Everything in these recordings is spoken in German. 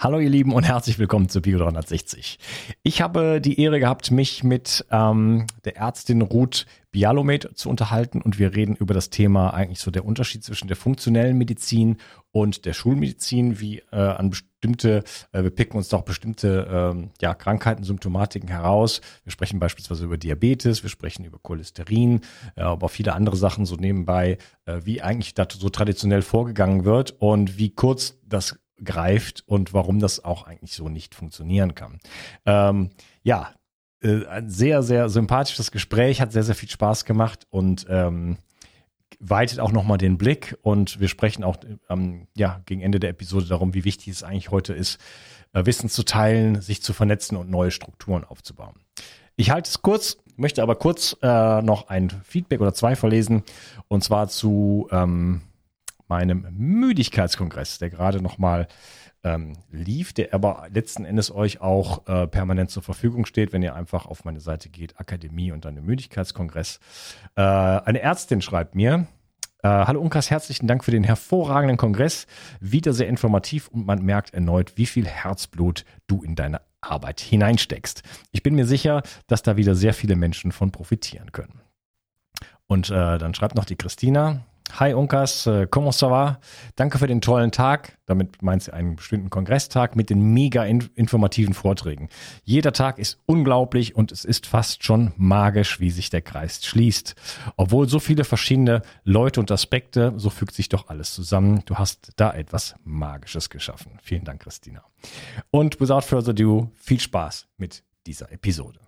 Hallo ihr Lieben und herzlich willkommen zu Bio 360. Ich habe die Ehre gehabt, mich mit ähm, der Ärztin Ruth Bialomet zu unterhalten und wir reden über das Thema eigentlich so der Unterschied zwischen der funktionellen Medizin und der Schulmedizin, wie äh, an bestimmte, äh, wir picken uns doch bestimmte äh, ja, Krankheiten, Symptomatiken heraus. Wir sprechen beispielsweise über Diabetes, wir sprechen über Cholesterin, äh, aber viele andere Sachen so nebenbei, äh, wie eigentlich da so traditionell vorgegangen wird und wie kurz das greift und warum das auch eigentlich so nicht funktionieren kann. Ähm, ja, äh, ein sehr, sehr sympathisches Gespräch, hat sehr, sehr viel Spaß gemacht und ähm, weitet auch nochmal den Blick und wir sprechen auch ähm, ja, gegen Ende der Episode darum, wie wichtig es eigentlich heute ist, äh, Wissen zu teilen, sich zu vernetzen und neue Strukturen aufzubauen. Ich halte es kurz, möchte aber kurz äh, noch ein Feedback oder zwei verlesen und zwar zu ähm, meinem Müdigkeitskongress, der gerade nochmal ähm, lief, der aber letzten Endes euch auch äh, permanent zur Verfügung steht, wenn ihr einfach auf meine Seite geht, Akademie und dann den Müdigkeitskongress. Äh, eine Ärztin schreibt mir, äh, Hallo Unkas, herzlichen Dank für den hervorragenden Kongress. Wieder sehr informativ und man merkt erneut, wie viel Herzblut du in deine Arbeit hineinsteckst. Ich bin mir sicher, dass da wieder sehr viele Menschen von profitieren können. Und äh, dann schreibt noch die Christina, Hi Unkas, äh, comment ça va? Danke für den tollen Tag. Damit meint sie einen bestimmten Kongresstag mit den mega informativen Vorträgen. Jeder Tag ist unglaublich und es ist fast schon magisch, wie sich der Kreis schließt. Obwohl so viele verschiedene Leute und Aspekte, so fügt sich doch alles zusammen. Du hast da etwas Magisches geschaffen. Vielen Dank, Christina. Und without further ado, viel Spaß mit dieser Episode.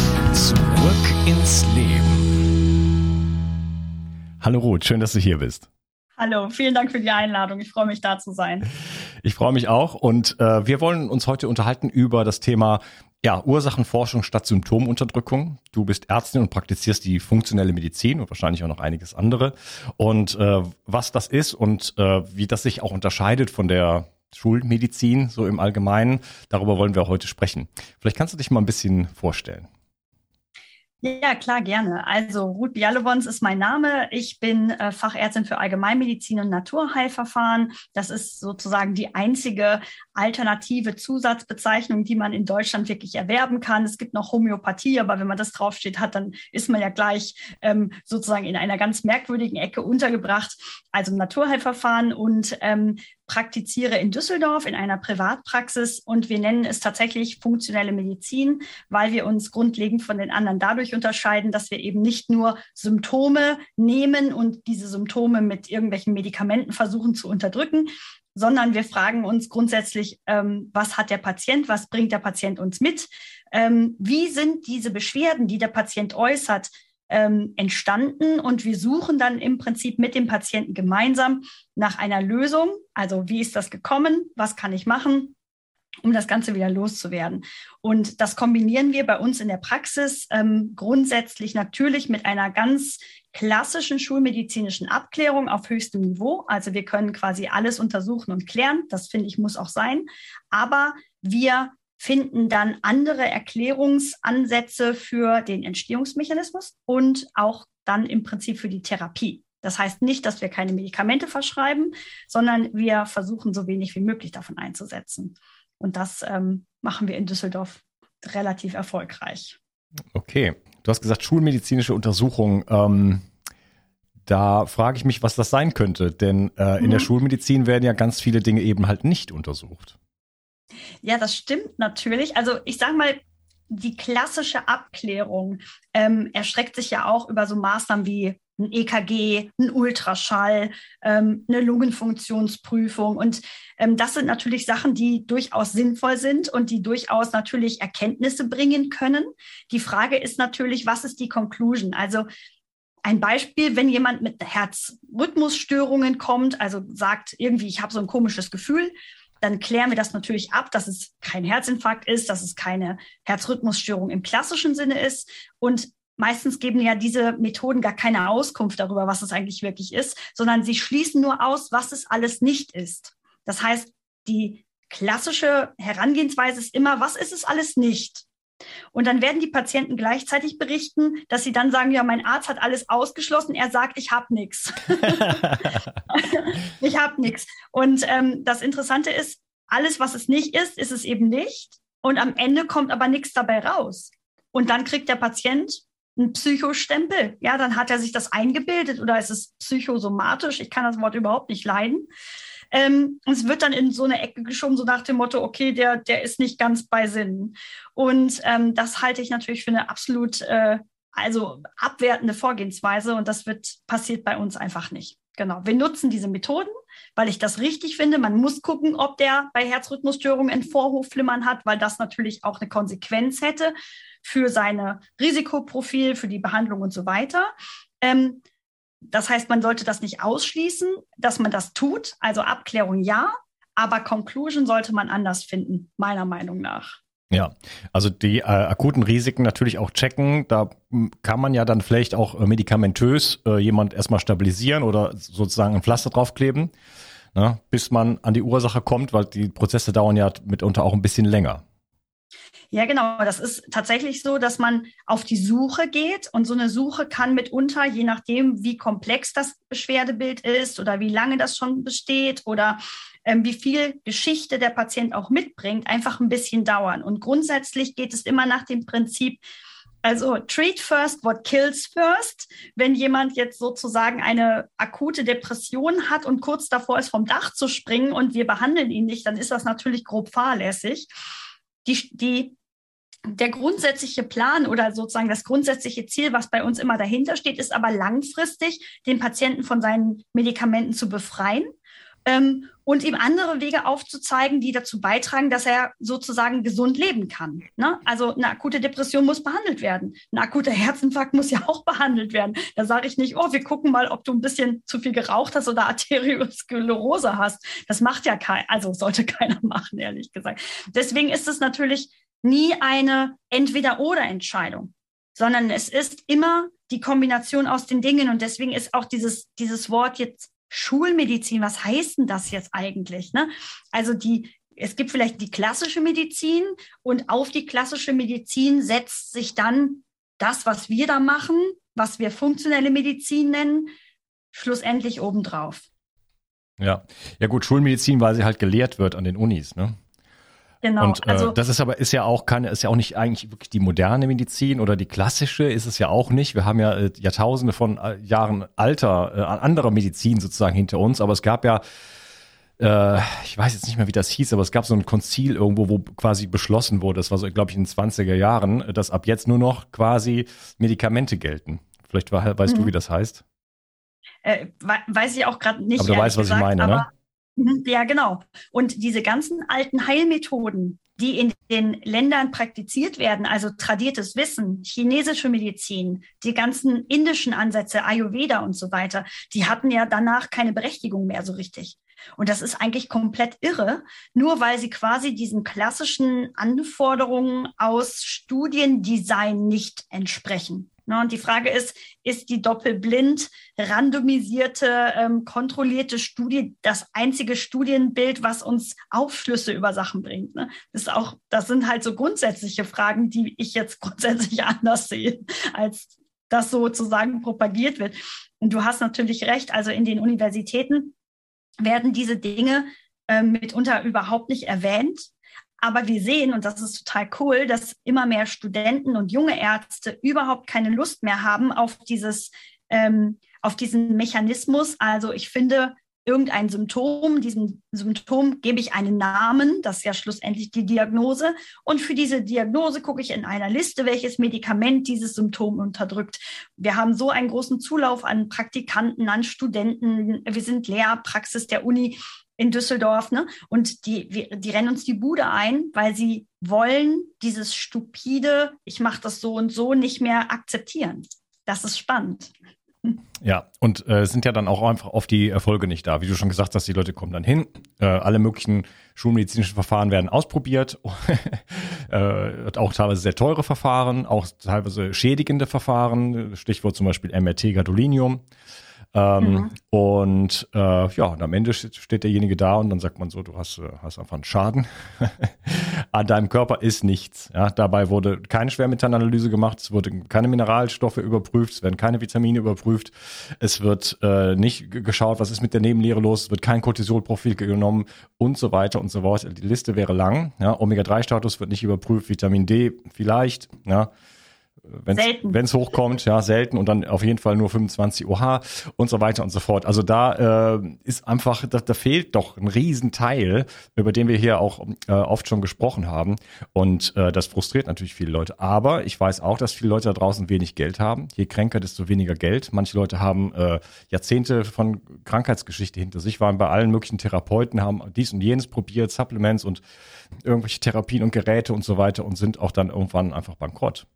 Zurück ins Leben. Hallo Ruth, schön, dass du hier bist. Hallo, vielen Dank für die Einladung. Ich freue mich, da zu sein. Ich freue mich auch und äh, wir wollen uns heute unterhalten über das Thema ja, Ursachenforschung statt Symptomunterdrückung. Du bist Ärztin und praktizierst die funktionelle Medizin und wahrscheinlich auch noch einiges andere. Und äh, was das ist und äh, wie das sich auch unterscheidet von der Schulmedizin so im Allgemeinen, darüber wollen wir heute sprechen. Vielleicht kannst du dich mal ein bisschen vorstellen. Ja, klar, gerne. Also Ruth Bialowons ist mein Name. Ich bin äh, Fachärztin für Allgemeinmedizin und Naturheilverfahren. Das ist sozusagen die einzige alternative Zusatzbezeichnung, die man in Deutschland wirklich erwerben kann. Es gibt noch Homöopathie, aber wenn man das draufsteht hat, dann ist man ja gleich ähm, sozusagen in einer ganz merkwürdigen Ecke untergebracht. Also Naturheilverfahren und ähm, praktiziere in Düsseldorf in einer Privatpraxis und wir nennen es tatsächlich funktionelle Medizin, weil wir uns grundlegend von den anderen dadurch unterscheiden, dass wir eben nicht nur Symptome nehmen und diese Symptome mit irgendwelchen Medikamenten versuchen zu unterdrücken, sondern wir fragen uns grundsätzlich, ähm, was hat der Patient, was bringt der Patient uns mit, ähm, wie sind diese Beschwerden, die der Patient äußert, ähm, entstanden und wir suchen dann im Prinzip mit dem Patienten gemeinsam nach einer Lösung. Also wie ist das gekommen? Was kann ich machen? um das Ganze wieder loszuwerden. Und das kombinieren wir bei uns in der Praxis ähm, grundsätzlich natürlich mit einer ganz klassischen schulmedizinischen Abklärung auf höchstem Niveau. Also wir können quasi alles untersuchen und klären. Das finde ich muss auch sein. Aber wir finden dann andere Erklärungsansätze für den Entstehungsmechanismus und auch dann im Prinzip für die Therapie. Das heißt nicht, dass wir keine Medikamente verschreiben, sondern wir versuchen so wenig wie möglich davon einzusetzen. Und das ähm, machen wir in Düsseldorf relativ erfolgreich. Okay, du hast gesagt schulmedizinische Untersuchung. Ähm, da frage ich mich, was das sein könnte, denn äh, in mhm. der Schulmedizin werden ja ganz viele Dinge eben halt nicht untersucht. Ja, das stimmt natürlich. Also ich sage mal, die klassische Abklärung ähm, erstreckt sich ja auch über so Maßnahmen wie ein EKG, ein Ultraschall, ähm, eine Lungenfunktionsprüfung. Und ähm, das sind natürlich Sachen, die durchaus sinnvoll sind und die durchaus natürlich Erkenntnisse bringen können. Die Frage ist natürlich, was ist die Conclusion? Also ein Beispiel, wenn jemand mit Herzrhythmusstörungen kommt, also sagt irgendwie, ich habe so ein komisches Gefühl, dann klären wir das natürlich ab, dass es kein Herzinfarkt ist, dass es keine Herzrhythmusstörung im klassischen Sinne ist. Und meistens geben ja diese Methoden gar keine Auskunft darüber, was es eigentlich wirklich ist, sondern sie schließen nur aus, was es alles nicht ist. Das heißt, die klassische Herangehensweise ist immer, was ist es alles nicht? Und dann werden die Patienten gleichzeitig berichten, dass sie dann sagen, ja, mein Arzt hat alles ausgeschlossen, er sagt, ich habe nichts. habe nichts. Und ähm, das Interessante ist, alles, was es nicht ist, ist es eben nicht. Und am Ende kommt aber nichts dabei raus. Und dann kriegt der Patient einen Psychostempel. Ja, dann hat er sich das eingebildet oder ist es psychosomatisch. Ich kann das Wort überhaupt nicht leiden. Ähm, es wird dann in so eine Ecke geschoben, so nach dem Motto, okay, der, der ist nicht ganz bei Sinn. Und ähm, das halte ich natürlich für eine absolut äh, also abwertende Vorgehensweise und das wird passiert bei uns einfach nicht. Genau. Wir nutzen diese Methoden, weil ich das richtig finde. Man muss gucken, ob der bei Herzrhythmusstörungen ein Vorhofflimmern hat, weil das natürlich auch eine Konsequenz hätte für seine Risikoprofil, für die Behandlung und so weiter. Ähm, das heißt, man sollte das nicht ausschließen, dass man das tut. Also Abklärung ja, aber Conclusion sollte man anders finden, meiner Meinung nach. Ja, also die äh, akuten Risiken natürlich auch checken. Da kann man ja dann vielleicht auch äh, medikamentös äh, jemand erstmal stabilisieren oder sozusagen ein Pflaster draufkleben, ne, bis man an die Ursache kommt, weil die Prozesse dauern ja mitunter auch ein bisschen länger. Ja, genau. Das ist tatsächlich so, dass man auf die Suche geht und so eine Suche kann mitunter, je nachdem, wie komplex das Beschwerdebild ist oder wie lange das schon besteht oder ähm, wie viel Geschichte der Patient auch mitbringt, einfach ein bisschen dauern. Und grundsätzlich geht es immer nach dem Prinzip, also treat first what kills first. Wenn jemand jetzt sozusagen eine akute Depression hat und kurz davor ist, vom Dach zu springen und wir behandeln ihn nicht, dann ist das natürlich grob fahrlässig die, die, der grundsätzliche Plan oder sozusagen das grundsätzliche Ziel, was bei uns immer dahinter steht, ist aber langfristig, den Patienten von seinen Medikamenten zu befreien ähm, und ihm andere Wege aufzuzeigen, die dazu beitragen, dass er sozusagen gesund leben kann. Ne? Also eine akute Depression muss behandelt werden. Ein akuter Herzinfarkt muss ja auch behandelt werden. Da sage ich nicht, oh, wir gucken mal, ob du ein bisschen zu viel geraucht hast oder Arteriosklerose hast. Das macht ja kein, also sollte keiner machen, ehrlich gesagt. Deswegen ist es natürlich nie eine Entweder-oder-Entscheidung, sondern es ist immer die Kombination aus den Dingen. Und deswegen ist auch dieses, dieses Wort jetzt Schulmedizin, was heißt denn das jetzt eigentlich? Ne? Also die, es gibt vielleicht die klassische Medizin und auf die klassische Medizin setzt sich dann das, was wir da machen, was wir funktionelle Medizin nennen, schlussendlich obendrauf. Ja, ja gut, Schulmedizin, weil sie halt gelehrt wird an den Unis, ne? Genau. Und äh, also, das ist aber ist ja auch keine ist ja auch nicht eigentlich wirklich die moderne Medizin oder die klassische ist es ja auch nicht. Wir haben ja äh, Jahrtausende von äh, Jahren alter äh, anderer Medizin sozusagen hinter uns, aber es gab ja äh, ich weiß jetzt nicht mehr, wie das hieß, aber es gab so ein Konzil irgendwo, wo quasi beschlossen wurde, das war so, glaube ich, in den 20er Jahren, dass ab jetzt nur noch quasi Medikamente gelten. Vielleicht war, weißt mhm. du, wie das heißt? Äh, weiß ich auch gerade nicht. Aber du weißt, was gesagt, ich meine, ne? Mhm, ja, genau. Und diese ganzen alten Heilmethoden, die in den Ländern praktiziert werden, also tradiertes Wissen, chinesische Medizin, die ganzen indischen Ansätze, Ayurveda und so weiter, die hatten ja danach keine Berechtigung mehr so richtig. Und das ist eigentlich komplett irre, nur weil sie quasi diesen klassischen Anforderungen aus Studiendesign nicht entsprechen. Ne, und die Frage ist, ist die doppelblind randomisierte, ähm, kontrollierte Studie das einzige Studienbild, was uns Aufschlüsse über Sachen bringt? Ne? Das, ist auch, das sind halt so grundsätzliche Fragen, die ich jetzt grundsätzlich anders sehe, als das sozusagen propagiert wird. Und du hast natürlich recht, also in den Universitäten werden diese Dinge äh, mitunter überhaupt nicht erwähnt. Aber wir sehen, und das ist total cool, dass immer mehr Studenten und junge Ärzte überhaupt keine Lust mehr haben auf dieses, ähm, auf diesen Mechanismus. Also ich finde, irgendein Symptom, diesem Symptom gebe ich einen Namen, das ist ja schlussendlich die Diagnose. Und für diese Diagnose gucke ich in einer Liste, welches Medikament dieses Symptom unterdrückt. Wir haben so einen großen Zulauf an Praktikanten, an Studenten. Wir sind Lehrpraxis der Uni in Düsseldorf, ne? Und die, die rennen uns die Bude ein, weil sie wollen dieses stupide, ich mache das so und so nicht mehr akzeptieren. Das ist spannend. Ja, und äh, sind ja dann auch einfach auf die Erfolge nicht da. Wie du schon gesagt hast, die Leute kommen dann hin, äh, alle möglichen schulmedizinischen Verfahren werden ausprobiert, äh, auch teilweise sehr teure Verfahren, auch teilweise schädigende Verfahren, Stichwort zum Beispiel MRT Gadolinium. Ähm, mhm. Und äh, ja, und am Ende steht derjenige da und dann sagt man so, du hast, äh, hast einfach einen Schaden. An deinem Körper ist nichts. Ja, dabei wurde keine Schwermetallanalyse gemacht, es wurde keine Mineralstoffe überprüft, es werden keine Vitamine überprüft, es wird äh, nicht geschaut, was ist mit der Nebenlehre los, es wird kein Cortisolprofil genommen und so weiter und so fort. Die Liste wäre lang. Ja, Omega-3-Status wird nicht überprüft, Vitamin D vielleicht. Ja, wenn es hochkommt, ja, selten und dann auf jeden Fall nur 25 OH und so weiter und so fort. Also da äh, ist einfach, da, da fehlt doch ein Riesenteil, über den wir hier auch äh, oft schon gesprochen haben. Und äh, das frustriert natürlich viele Leute. Aber ich weiß auch, dass viele Leute da draußen wenig Geld haben. Je kränker, desto weniger Geld. Manche Leute haben äh, Jahrzehnte von Krankheitsgeschichte hinter sich, waren bei allen möglichen Therapeuten, haben dies und jenes probiert, Supplements und irgendwelche Therapien und Geräte und so weiter und sind auch dann irgendwann einfach bankrott.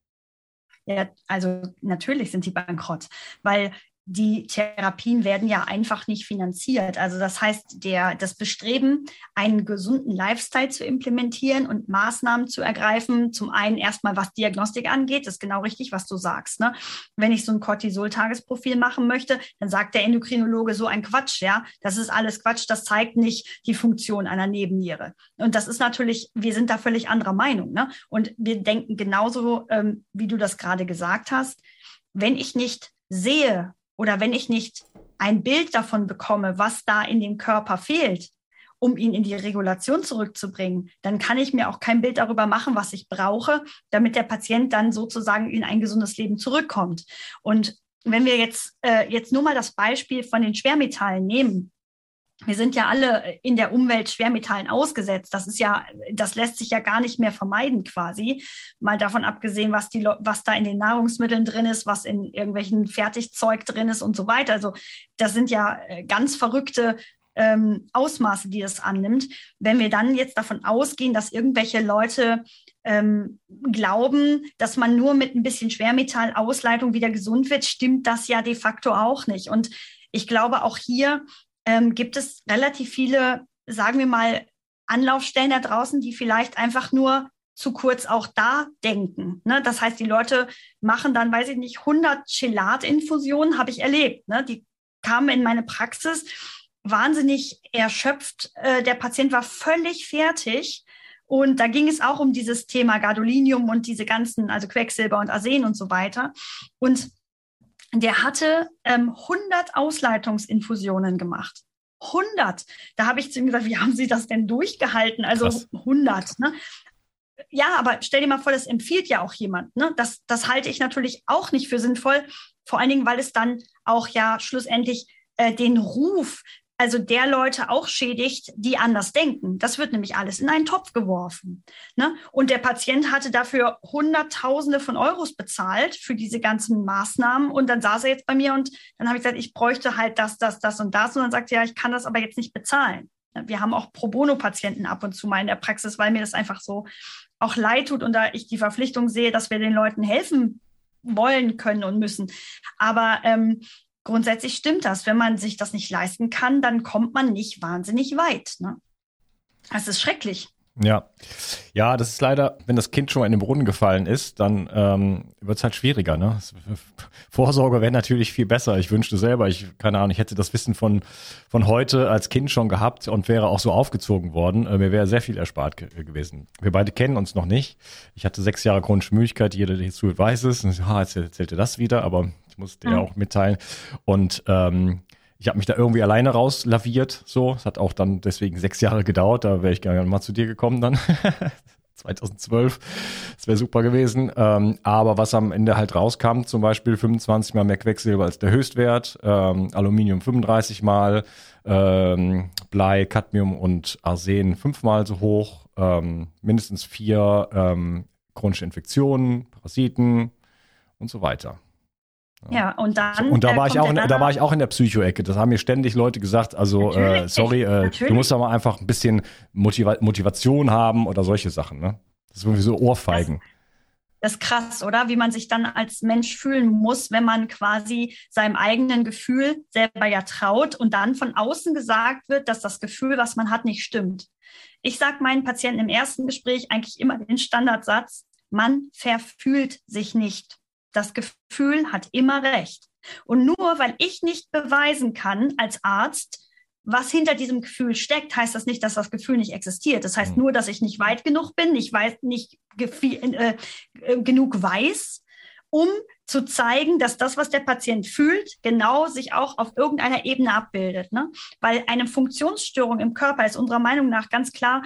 Ja, also natürlich sind die bankrott, weil die Therapien werden ja einfach nicht finanziert. Also das heißt, der, das Bestreben, einen gesunden Lifestyle zu implementieren und Maßnahmen zu ergreifen, zum einen erstmal, was Diagnostik angeht, ist genau richtig, was du sagst. Ne? Wenn ich so ein Cortisol-Tagesprofil machen möchte, dann sagt der Endokrinologe so ein Quatsch, ja, das ist alles Quatsch, das zeigt nicht die Funktion einer Nebenniere. Und das ist natürlich, wir sind da völlig anderer Meinung. Ne? Und wir denken genauso, ähm, wie du das gerade gesagt hast. Wenn ich nicht sehe, oder wenn ich nicht ein Bild davon bekomme, was da in dem Körper fehlt, um ihn in die Regulation zurückzubringen, dann kann ich mir auch kein Bild darüber machen, was ich brauche, damit der Patient dann sozusagen in ein gesundes Leben zurückkommt. Und wenn wir jetzt, äh, jetzt nur mal das Beispiel von den Schwermetallen nehmen, wir sind ja alle in der Umwelt Schwermetallen ausgesetzt. Das ist ja, das lässt sich ja gar nicht mehr vermeiden quasi. Mal davon abgesehen, was die, was da in den Nahrungsmitteln drin ist, was in irgendwelchen Fertigzeug drin ist und so weiter. Also das sind ja äh, ganz verrückte ähm, Ausmaße, die das annimmt. Wenn wir dann jetzt davon ausgehen, dass irgendwelche Leute ähm, glauben, dass man nur mit ein bisschen Schwermetallausleitung wieder gesund wird, stimmt das ja de facto auch nicht. Und ich glaube, auch hier ähm, gibt es relativ viele, sagen wir mal, Anlaufstellen da draußen, die vielleicht einfach nur zu kurz auch da denken. Ne? Das heißt, die Leute machen dann, weiß ich nicht, 100 Chelat-Infusionen, habe ich erlebt. Ne? Die kamen in meine Praxis, wahnsinnig erschöpft. Äh, der Patient war völlig fertig Und da ging es auch um dieses Thema Gadolinium und diese ganzen, also Quecksilber und Arsen und so weiter. Und der hatte ähm, 100 Ausleitungsinfusionen gemacht. 100. Da habe ich zu ihm gesagt, wie haben Sie das denn durchgehalten? Also Krass. 100. Ne? Ja, aber stell dir mal vor, das empfiehlt ja auch jemand. Ne? Das, das halte ich natürlich auch nicht für sinnvoll. Vor allen Dingen, weil es dann auch ja schlussendlich äh, den Ruf also der Leute auch schädigt, die anders denken. Das wird nämlich alles in einen Topf geworfen. Ne? Und der Patient hatte dafür Hunderttausende von Euros bezahlt für diese ganzen Maßnahmen. Und dann saß er jetzt bei mir und dann habe ich gesagt, ich bräuchte halt das, das, das und das. Und dann sagte er, ja, ich kann das aber jetzt nicht bezahlen. Wir haben auch Pro Bono-Patienten ab und zu mal in der Praxis, weil mir das einfach so auch leid tut und da ich die Verpflichtung sehe, dass wir den Leuten helfen wollen können und müssen. Aber ähm, grundsätzlich stimmt das. Wenn man sich das nicht leisten kann, dann kommt man nicht wahnsinnig weit. Ne? Das ist schrecklich. Ja, ja, das ist leider, wenn das Kind schon mal in den Brunnen gefallen ist, dann ähm, wird es halt schwieriger. Ne? Vorsorge wäre natürlich viel besser. Ich wünschte selber, ich keine Ahnung, ich hätte das Wissen von von heute als Kind schon gehabt und wäre auch so aufgezogen worden. Äh, mir wäre sehr viel erspart ge gewesen. Wir beide kennen uns noch nicht. Ich hatte sechs Jahre chronische Müdigkeit. Jeder, der hierzu weiß es. Und, ah, jetzt erzählt er das wieder, aber ich muss dir mhm. auch mitteilen. Und ähm, ich habe mich da irgendwie alleine rauslaviert. So, es hat auch dann deswegen sechs Jahre gedauert. Da wäre ich gerne mal zu dir gekommen dann. 2012. Das wäre super gewesen. Ähm, aber was am Ende halt rauskam, zum Beispiel 25 mal mehr Quecksilber als der Höchstwert, ähm, Aluminium 35 mal, ähm, Blei, Cadmium und Arsen fünfmal so hoch, ähm, mindestens vier ähm, chronische Infektionen, Parasiten und so weiter. Ja, und dann. Und da äh, war ich auch, in, da war ich auch in der Psycho-Ecke. Das haben mir ständig Leute gesagt. Also, äh, sorry, äh, du musst da mal einfach ein bisschen Motiva Motivation haben oder solche Sachen. Ne? Das ist irgendwie so Ohrfeigen. Das, das ist krass, oder? Wie man sich dann als Mensch fühlen muss, wenn man quasi seinem eigenen Gefühl selber ja traut und dann von außen gesagt wird, dass das Gefühl, was man hat, nicht stimmt. Ich sage meinen Patienten im ersten Gespräch eigentlich immer den Standardsatz: Man verfühlt sich nicht. Das Gefühl hat immer recht. Und nur weil ich nicht beweisen kann als Arzt, was hinter diesem Gefühl steckt, heißt das nicht, dass das Gefühl nicht existiert. Das heißt hm. nur, dass ich nicht weit genug bin, ich weiß nicht äh, äh, genug weiß, um zu zeigen, dass das, was der Patient fühlt, genau sich auch auf irgendeiner Ebene abbildet. Ne? Weil eine Funktionsstörung im Körper ist unserer Meinung nach ganz klar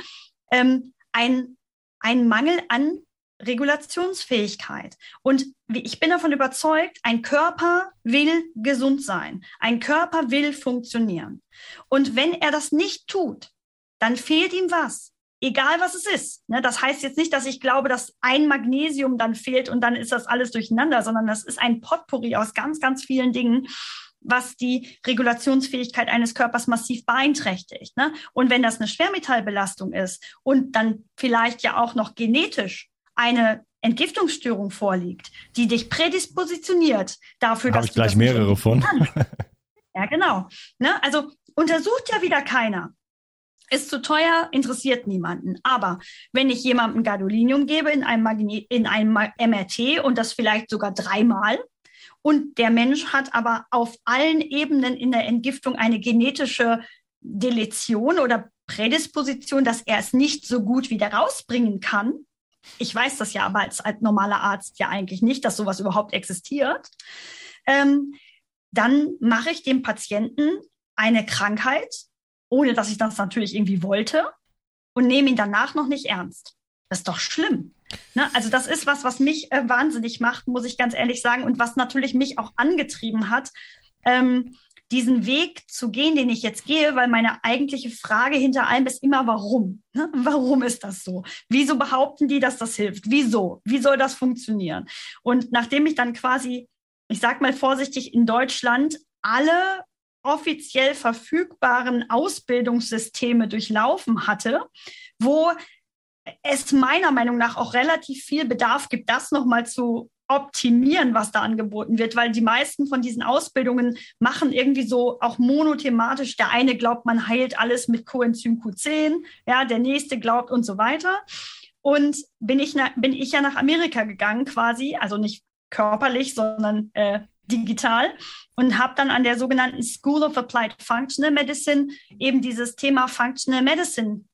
ähm, ein, ein Mangel an Regulationsfähigkeit. Und ich bin davon überzeugt, ein Körper will gesund sein. Ein Körper will funktionieren. Und wenn er das nicht tut, dann fehlt ihm was. Egal was es ist. Ne, das heißt jetzt nicht, dass ich glaube, dass ein Magnesium dann fehlt und dann ist das alles durcheinander, sondern das ist ein Potpourri aus ganz, ganz vielen Dingen, was die Regulationsfähigkeit eines Körpers massiv beeinträchtigt. Ne? Und wenn das eine Schwermetallbelastung ist und dann vielleicht ja auch noch genetisch eine Entgiftungsstörung vorliegt, die dich prädispositioniert dafür, Hab dass ich gleich mehrere von. ja, genau. Ne? Also untersucht ja wieder keiner. Ist zu teuer, interessiert niemanden. Aber wenn ich jemandem Gadolinium gebe in einem, Magne in einem MRT und das vielleicht sogar dreimal, und der Mensch hat aber auf allen Ebenen in der Entgiftung eine genetische Deletion oder Prädisposition, dass er es nicht so gut wieder rausbringen kann, ich weiß das ja aber als, als normaler Arzt ja eigentlich nicht, dass sowas überhaupt existiert. Ähm, dann mache ich dem Patienten eine Krankheit, ohne dass ich das natürlich irgendwie wollte, und nehme ihn danach noch nicht ernst. Das ist doch schlimm. Ne? Also das ist was, was mich äh, wahnsinnig macht, muss ich ganz ehrlich sagen, und was natürlich mich auch angetrieben hat, ähm, diesen Weg zu gehen, den ich jetzt gehe, weil meine eigentliche Frage hinter allem ist immer, warum? Ne? Warum ist das so? Wieso behaupten die, dass das hilft? Wieso? Wie soll das funktionieren? Und nachdem ich dann quasi, ich sag mal vorsichtig, in Deutschland alle offiziell verfügbaren Ausbildungssysteme durchlaufen hatte, wo es meiner Meinung nach auch relativ viel Bedarf gibt, das nochmal zu optimieren, was da angeboten wird, weil die meisten von diesen Ausbildungen machen irgendwie so auch monothematisch. Der eine glaubt, man heilt alles mit Coenzym Q10, ja, der nächste glaubt und so weiter. Und bin ich, bin ich ja nach Amerika gegangen quasi, also nicht körperlich, sondern äh, digital und habe dann an der sogenannten School of Applied Functional Medicine eben dieses Thema Functional Medicine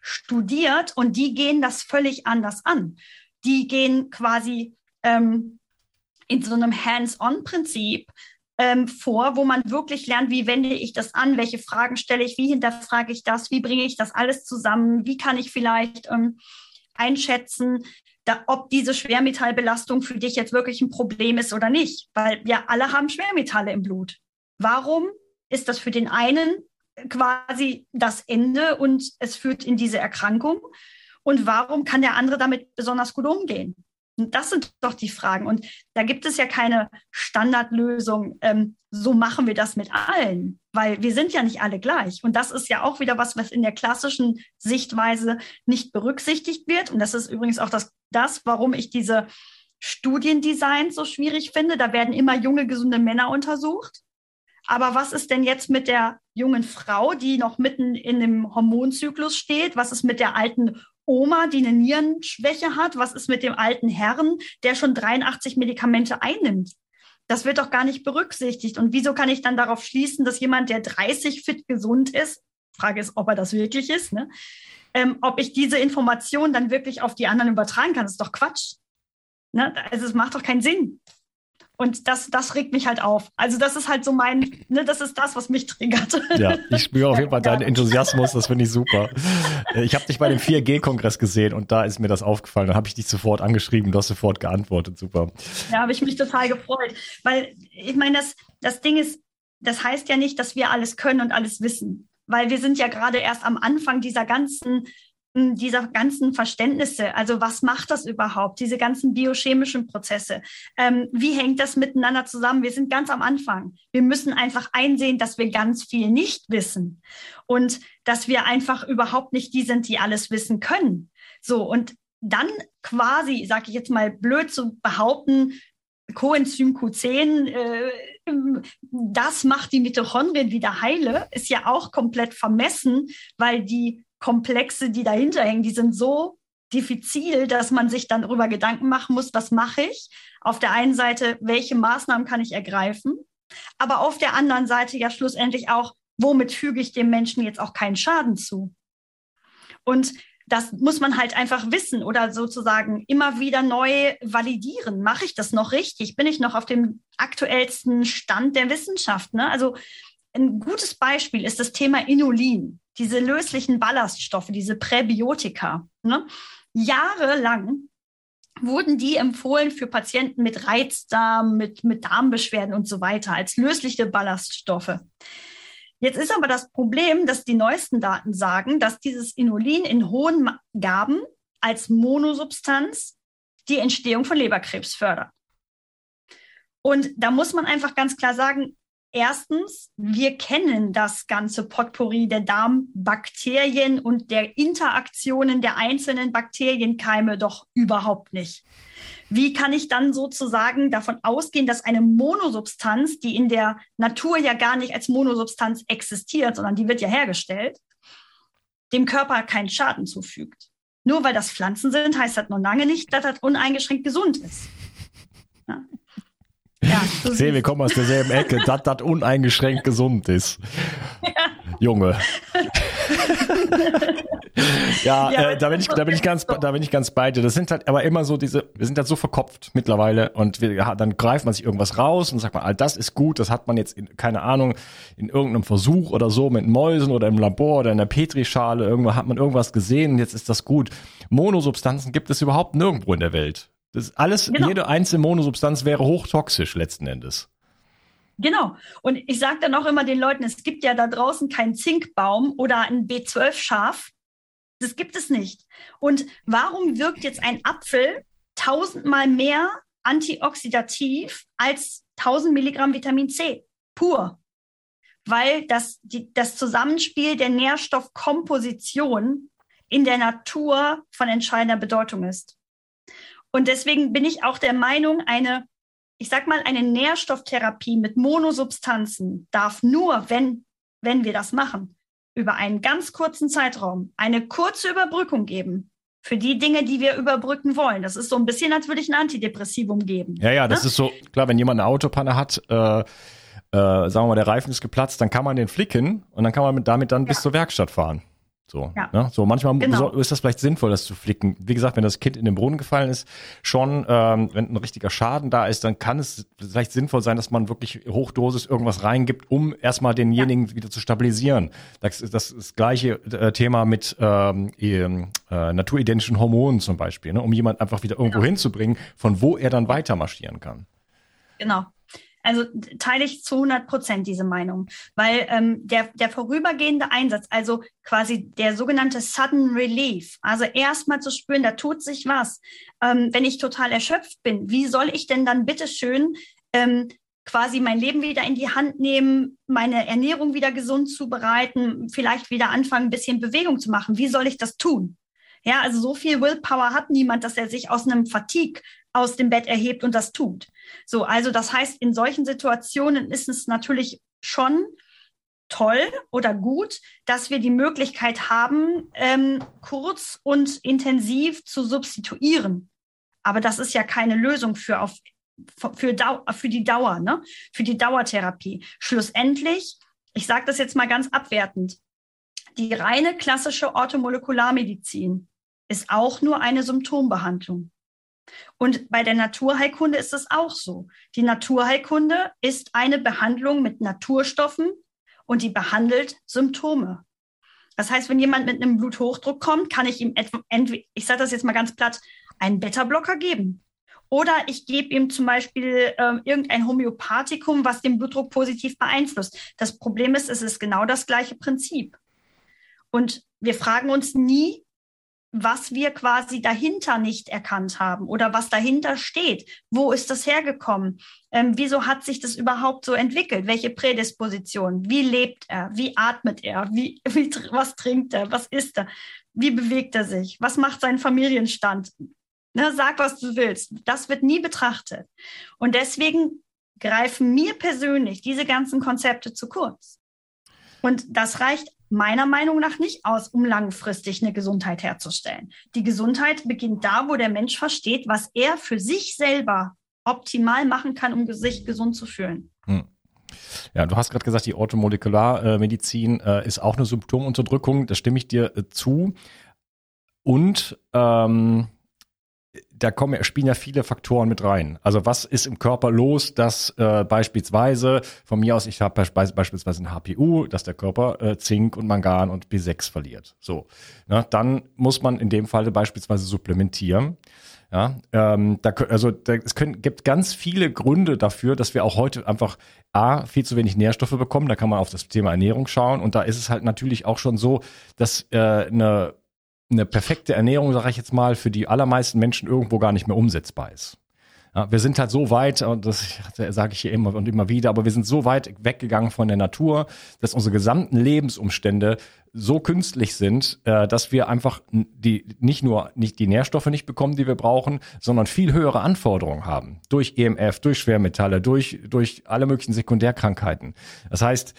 studiert und die gehen das völlig anders an. Die gehen quasi ähm, in so einem Hands-on-Prinzip ähm, vor, wo man wirklich lernt, wie wende ich das an, welche Fragen stelle ich, wie hinterfrage ich das, wie bringe ich das alles zusammen, wie kann ich vielleicht ähm, einschätzen, da, ob diese Schwermetallbelastung für dich jetzt wirklich ein Problem ist oder nicht, weil wir alle haben Schwermetalle im Blut. Warum ist das für den einen quasi das Ende und es führt in diese Erkrankung? Und warum kann der andere damit besonders gut umgehen? Das sind doch die Fragen. Und da gibt es ja keine Standardlösung. Ähm, so machen wir das mit allen, weil wir sind ja nicht alle gleich. Und das ist ja auch wieder was, was in der klassischen Sichtweise nicht berücksichtigt wird. Und das ist übrigens auch das, das warum ich diese Studiendesigns so schwierig finde. Da werden immer junge, gesunde Männer untersucht. Aber was ist denn jetzt mit der jungen Frau, die noch mitten in dem Hormonzyklus steht? Was ist mit der alten Oma, die eine Nierenschwäche hat? Was ist mit dem alten Herrn, der schon 83 Medikamente einnimmt? Das wird doch gar nicht berücksichtigt. Und wieso kann ich dann darauf schließen, dass jemand, der 30 fit gesund ist, Frage ist, ob er das wirklich ist, ne? ähm, ob ich diese Information dann wirklich auf die anderen übertragen kann? Das ist doch Quatsch. Ne? Also es macht doch keinen Sinn. Und das, das regt mich halt auf. Also das ist halt so mein, ne, das ist das, was mich triggert. Ja, ich spüre auf jeden Fall deinen Enthusiasmus, das finde ich super. Ich habe dich bei dem 4G-Kongress gesehen und da ist mir das aufgefallen. Da habe ich dich sofort angeschrieben, du hast sofort geantwortet, super. Ja, habe ich mich total gefreut. Weil ich meine, das, das Ding ist, das heißt ja nicht, dass wir alles können und alles wissen. Weil wir sind ja gerade erst am Anfang dieser ganzen dieser ganzen Verständnisse. Also was macht das überhaupt? Diese ganzen biochemischen Prozesse. Ähm, wie hängt das miteinander zusammen? Wir sind ganz am Anfang. Wir müssen einfach einsehen, dass wir ganz viel nicht wissen und dass wir einfach überhaupt nicht die sind, die alles wissen können. So und dann quasi, sage ich jetzt mal blöd zu behaupten, Coenzym Q10, äh, das macht die Mitochondrien wieder heile, ist ja auch komplett vermessen, weil die Komplexe, die dahinter hängen, die sind so diffizil, dass man sich dann darüber Gedanken machen muss, was mache ich? Auf der einen Seite, welche Maßnahmen kann ich ergreifen? Aber auf der anderen Seite ja schlussendlich auch, womit füge ich dem Menschen jetzt auch keinen Schaden zu? Und das muss man halt einfach wissen oder sozusagen immer wieder neu validieren. Mache ich das noch richtig? Bin ich noch auf dem aktuellsten Stand der Wissenschaft? Ne? Also ein gutes Beispiel ist das Thema Inulin diese löslichen Ballaststoffe, diese Präbiotika. Ne? Jahrelang wurden die empfohlen für Patienten mit Reizdarm, mit, mit Darmbeschwerden und so weiter als lösliche Ballaststoffe. Jetzt ist aber das Problem, dass die neuesten Daten sagen, dass dieses Inulin in hohen Gaben als Monosubstanz die Entstehung von Leberkrebs fördert. Und da muss man einfach ganz klar sagen, Erstens, wir kennen das ganze Potpourri der Darmbakterien und der Interaktionen der einzelnen Bakterienkeime doch überhaupt nicht. Wie kann ich dann sozusagen davon ausgehen, dass eine Monosubstanz, die in der Natur ja gar nicht als Monosubstanz existiert, sondern die wird ja hergestellt, dem Körper keinen Schaden zufügt? Nur weil das Pflanzen sind, heißt das noch lange nicht, dass das uneingeschränkt gesund ist. Ja. Ich sehe, wir kommen aus derselben Ecke, dass das uneingeschränkt gesund ist. Ja. Junge. ja, ja äh, da bin ich, da bin ich ganz, da bin ich ganz bei dir. Das sind halt aber immer so diese, wir sind halt so verkopft mittlerweile und wir, dann greift man sich irgendwas raus und sagt man, all das ist gut, das hat man jetzt in, keine Ahnung, in irgendeinem Versuch oder so mit Mäusen oder im Labor oder in der Petrischale, irgendwo hat man irgendwas gesehen und jetzt ist das gut. Monosubstanzen gibt es überhaupt nirgendwo in der Welt. Das alles, genau. jede einzelne Monosubstanz wäre hochtoxisch letzten Endes. Genau. Und ich sage dann auch immer den Leuten, es gibt ja da draußen keinen Zinkbaum oder ein B12-Schaf. Das gibt es nicht. Und warum wirkt jetzt ein Apfel tausendmal mehr antioxidativ als 1000 Milligramm Vitamin C? Pur. Weil das, die, das Zusammenspiel der Nährstoffkomposition in der Natur von entscheidender Bedeutung ist. Und deswegen bin ich auch der Meinung, eine, ich sag mal, eine Nährstofftherapie mit Monosubstanzen darf nur, wenn, wenn wir das machen, über einen ganz kurzen Zeitraum eine kurze Überbrückung geben für die Dinge, die wir überbrücken wollen. Das ist so ein bisschen, als würde ich ein Antidepressivum geben. Ja, ja, das ne? ist so, klar, wenn jemand eine Autopanne hat, äh, äh, sagen wir mal, der Reifen ist geplatzt, dann kann man den flicken und dann kann man damit dann ja. bis zur Werkstatt fahren. So, ja. ne? so manchmal genau. ist das vielleicht sinnvoll, das zu flicken. Wie gesagt, wenn das Kind in den Boden gefallen ist, schon, ähm, wenn ein richtiger Schaden da ist, dann kann es vielleicht sinnvoll sein, dass man wirklich Hochdosis irgendwas reingibt, um erstmal denjenigen ja. wieder zu stabilisieren. Das ist das, das gleiche äh, Thema mit ähm, äh, naturidentischen Hormonen zum Beispiel, ne? um jemanden einfach wieder irgendwo genau. hinzubringen, von wo er dann weiter marschieren kann. Genau. Also teile ich zu 100 Prozent diese Meinung, weil ähm, der, der vorübergehende Einsatz, also quasi der sogenannte Sudden Relief, also erstmal zu spüren, da tut sich was. Ähm, wenn ich total erschöpft bin, wie soll ich denn dann bitteschön ähm, quasi mein Leben wieder in die Hand nehmen, meine Ernährung wieder gesund zubereiten, vielleicht wieder anfangen, ein bisschen Bewegung zu machen? Wie soll ich das tun? Ja, also so viel Willpower hat niemand, dass er sich aus einem Fatigue aus dem Bett erhebt und das tut. So, also das heißt, in solchen Situationen ist es natürlich schon toll oder gut, dass wir die Möglichkeit haben, ähm, kurz und intensiv zu substituieren. Aber das ist ja keine Lösung für auf für, Dau für die Dauer, ne? für die Dauertherapie. Schlussendlich, ich sage das jetzt mal ganz abwertend, die reine klassische Orthomolekularmedizin ist auch nur eine Symptombehandlung. Und bei der Naturheilkunde ist es auch so. Die Naturheilkunde ist eine Behandlung mit Naturstoffen und die behandelt Symptome. Das heißt, wenn jemand mit einem Bluthochdruck kommt, kann ich ihm ich sage das jetzt mal ganz platt, einen Beta-Blocker geben. Oder ich gebe ihm zum Beispiel äh, irgendein Homöopathikum, was den Blutdruck positiv beeinflusst. Das Problem ist, es ist genau das gleiche Prinzip. Und wir fragen uns nie, was wir quasi dahinter nicht erkannt haben oder was dahinter steht. Wo ist das hergekommen? Ähm, wieso hat sich das überhaupt so entwickelt? Welche Prädisposition? Wie lebt er? Wie atmet er? Wie, wie, was trinkt er? Was isst er? Wie bewegt er sich? Was macht sein Familienstand? Ne, sag, was du willst. Das wird nie betrachtet. Und deswegen greifen mir persönlich diese ganzen Konzepte zu kurz. Und das reicht meiner Meinung nach nicht aus, um langfristig eine Gesundheit herzustellen. Die Gesundheit beginnt da, wo der Mensch versteht, was er für sich selber optimal machen kann, um sich gesund zu fühlen. Hm. Ja, du hast gerade gesagt, die Orthomolekularmedizin äh, ist auch eine Symptomunterdrückung. Da stimme ich dir äh, zu. Und ähm, da kommen, spielen ja viele Faktoren mit rein. Also was ist im Körper los, dass äh, beispielsweise, von mir aus, ich habe beispielsweise ein HPU, dass der Körper äh, Zink und Mangan und B6 verliert. So, ne? dann muss man in dem Fall beispielsweise supplementieren. Ja, ähm, da, also da, es können, gibt ganz viele Gründe dafür, dass wir auch heute einfach A, viel zu wenig Nährstoffe bekommen. Da kann man auf das Thema Ernährung schauen. Und da ist es halt natürlich auch schon so, dass äh, eine eine perfekte Ernährung, sage ich jetzt mal, für die allermeisten Menschen irgendwo gar nicht mehr umsetzbar ist. Ja, wir sind halt so weit, und das sage ich hier immer und immer wieder, aber wir sind so weit weggegangen von der Natur, dass unsere gesamten Lebensumstände so künstlich sind, äh, dass wir einfach die nicht nur nicht die Nährstoffe nicht bekommen, die wir brauchen, sondern viel höhere Anforderungen haben durch EMF, durch Schwermetalle, durch durch alle möglichen Sekundärkrankheiten. Das heißt,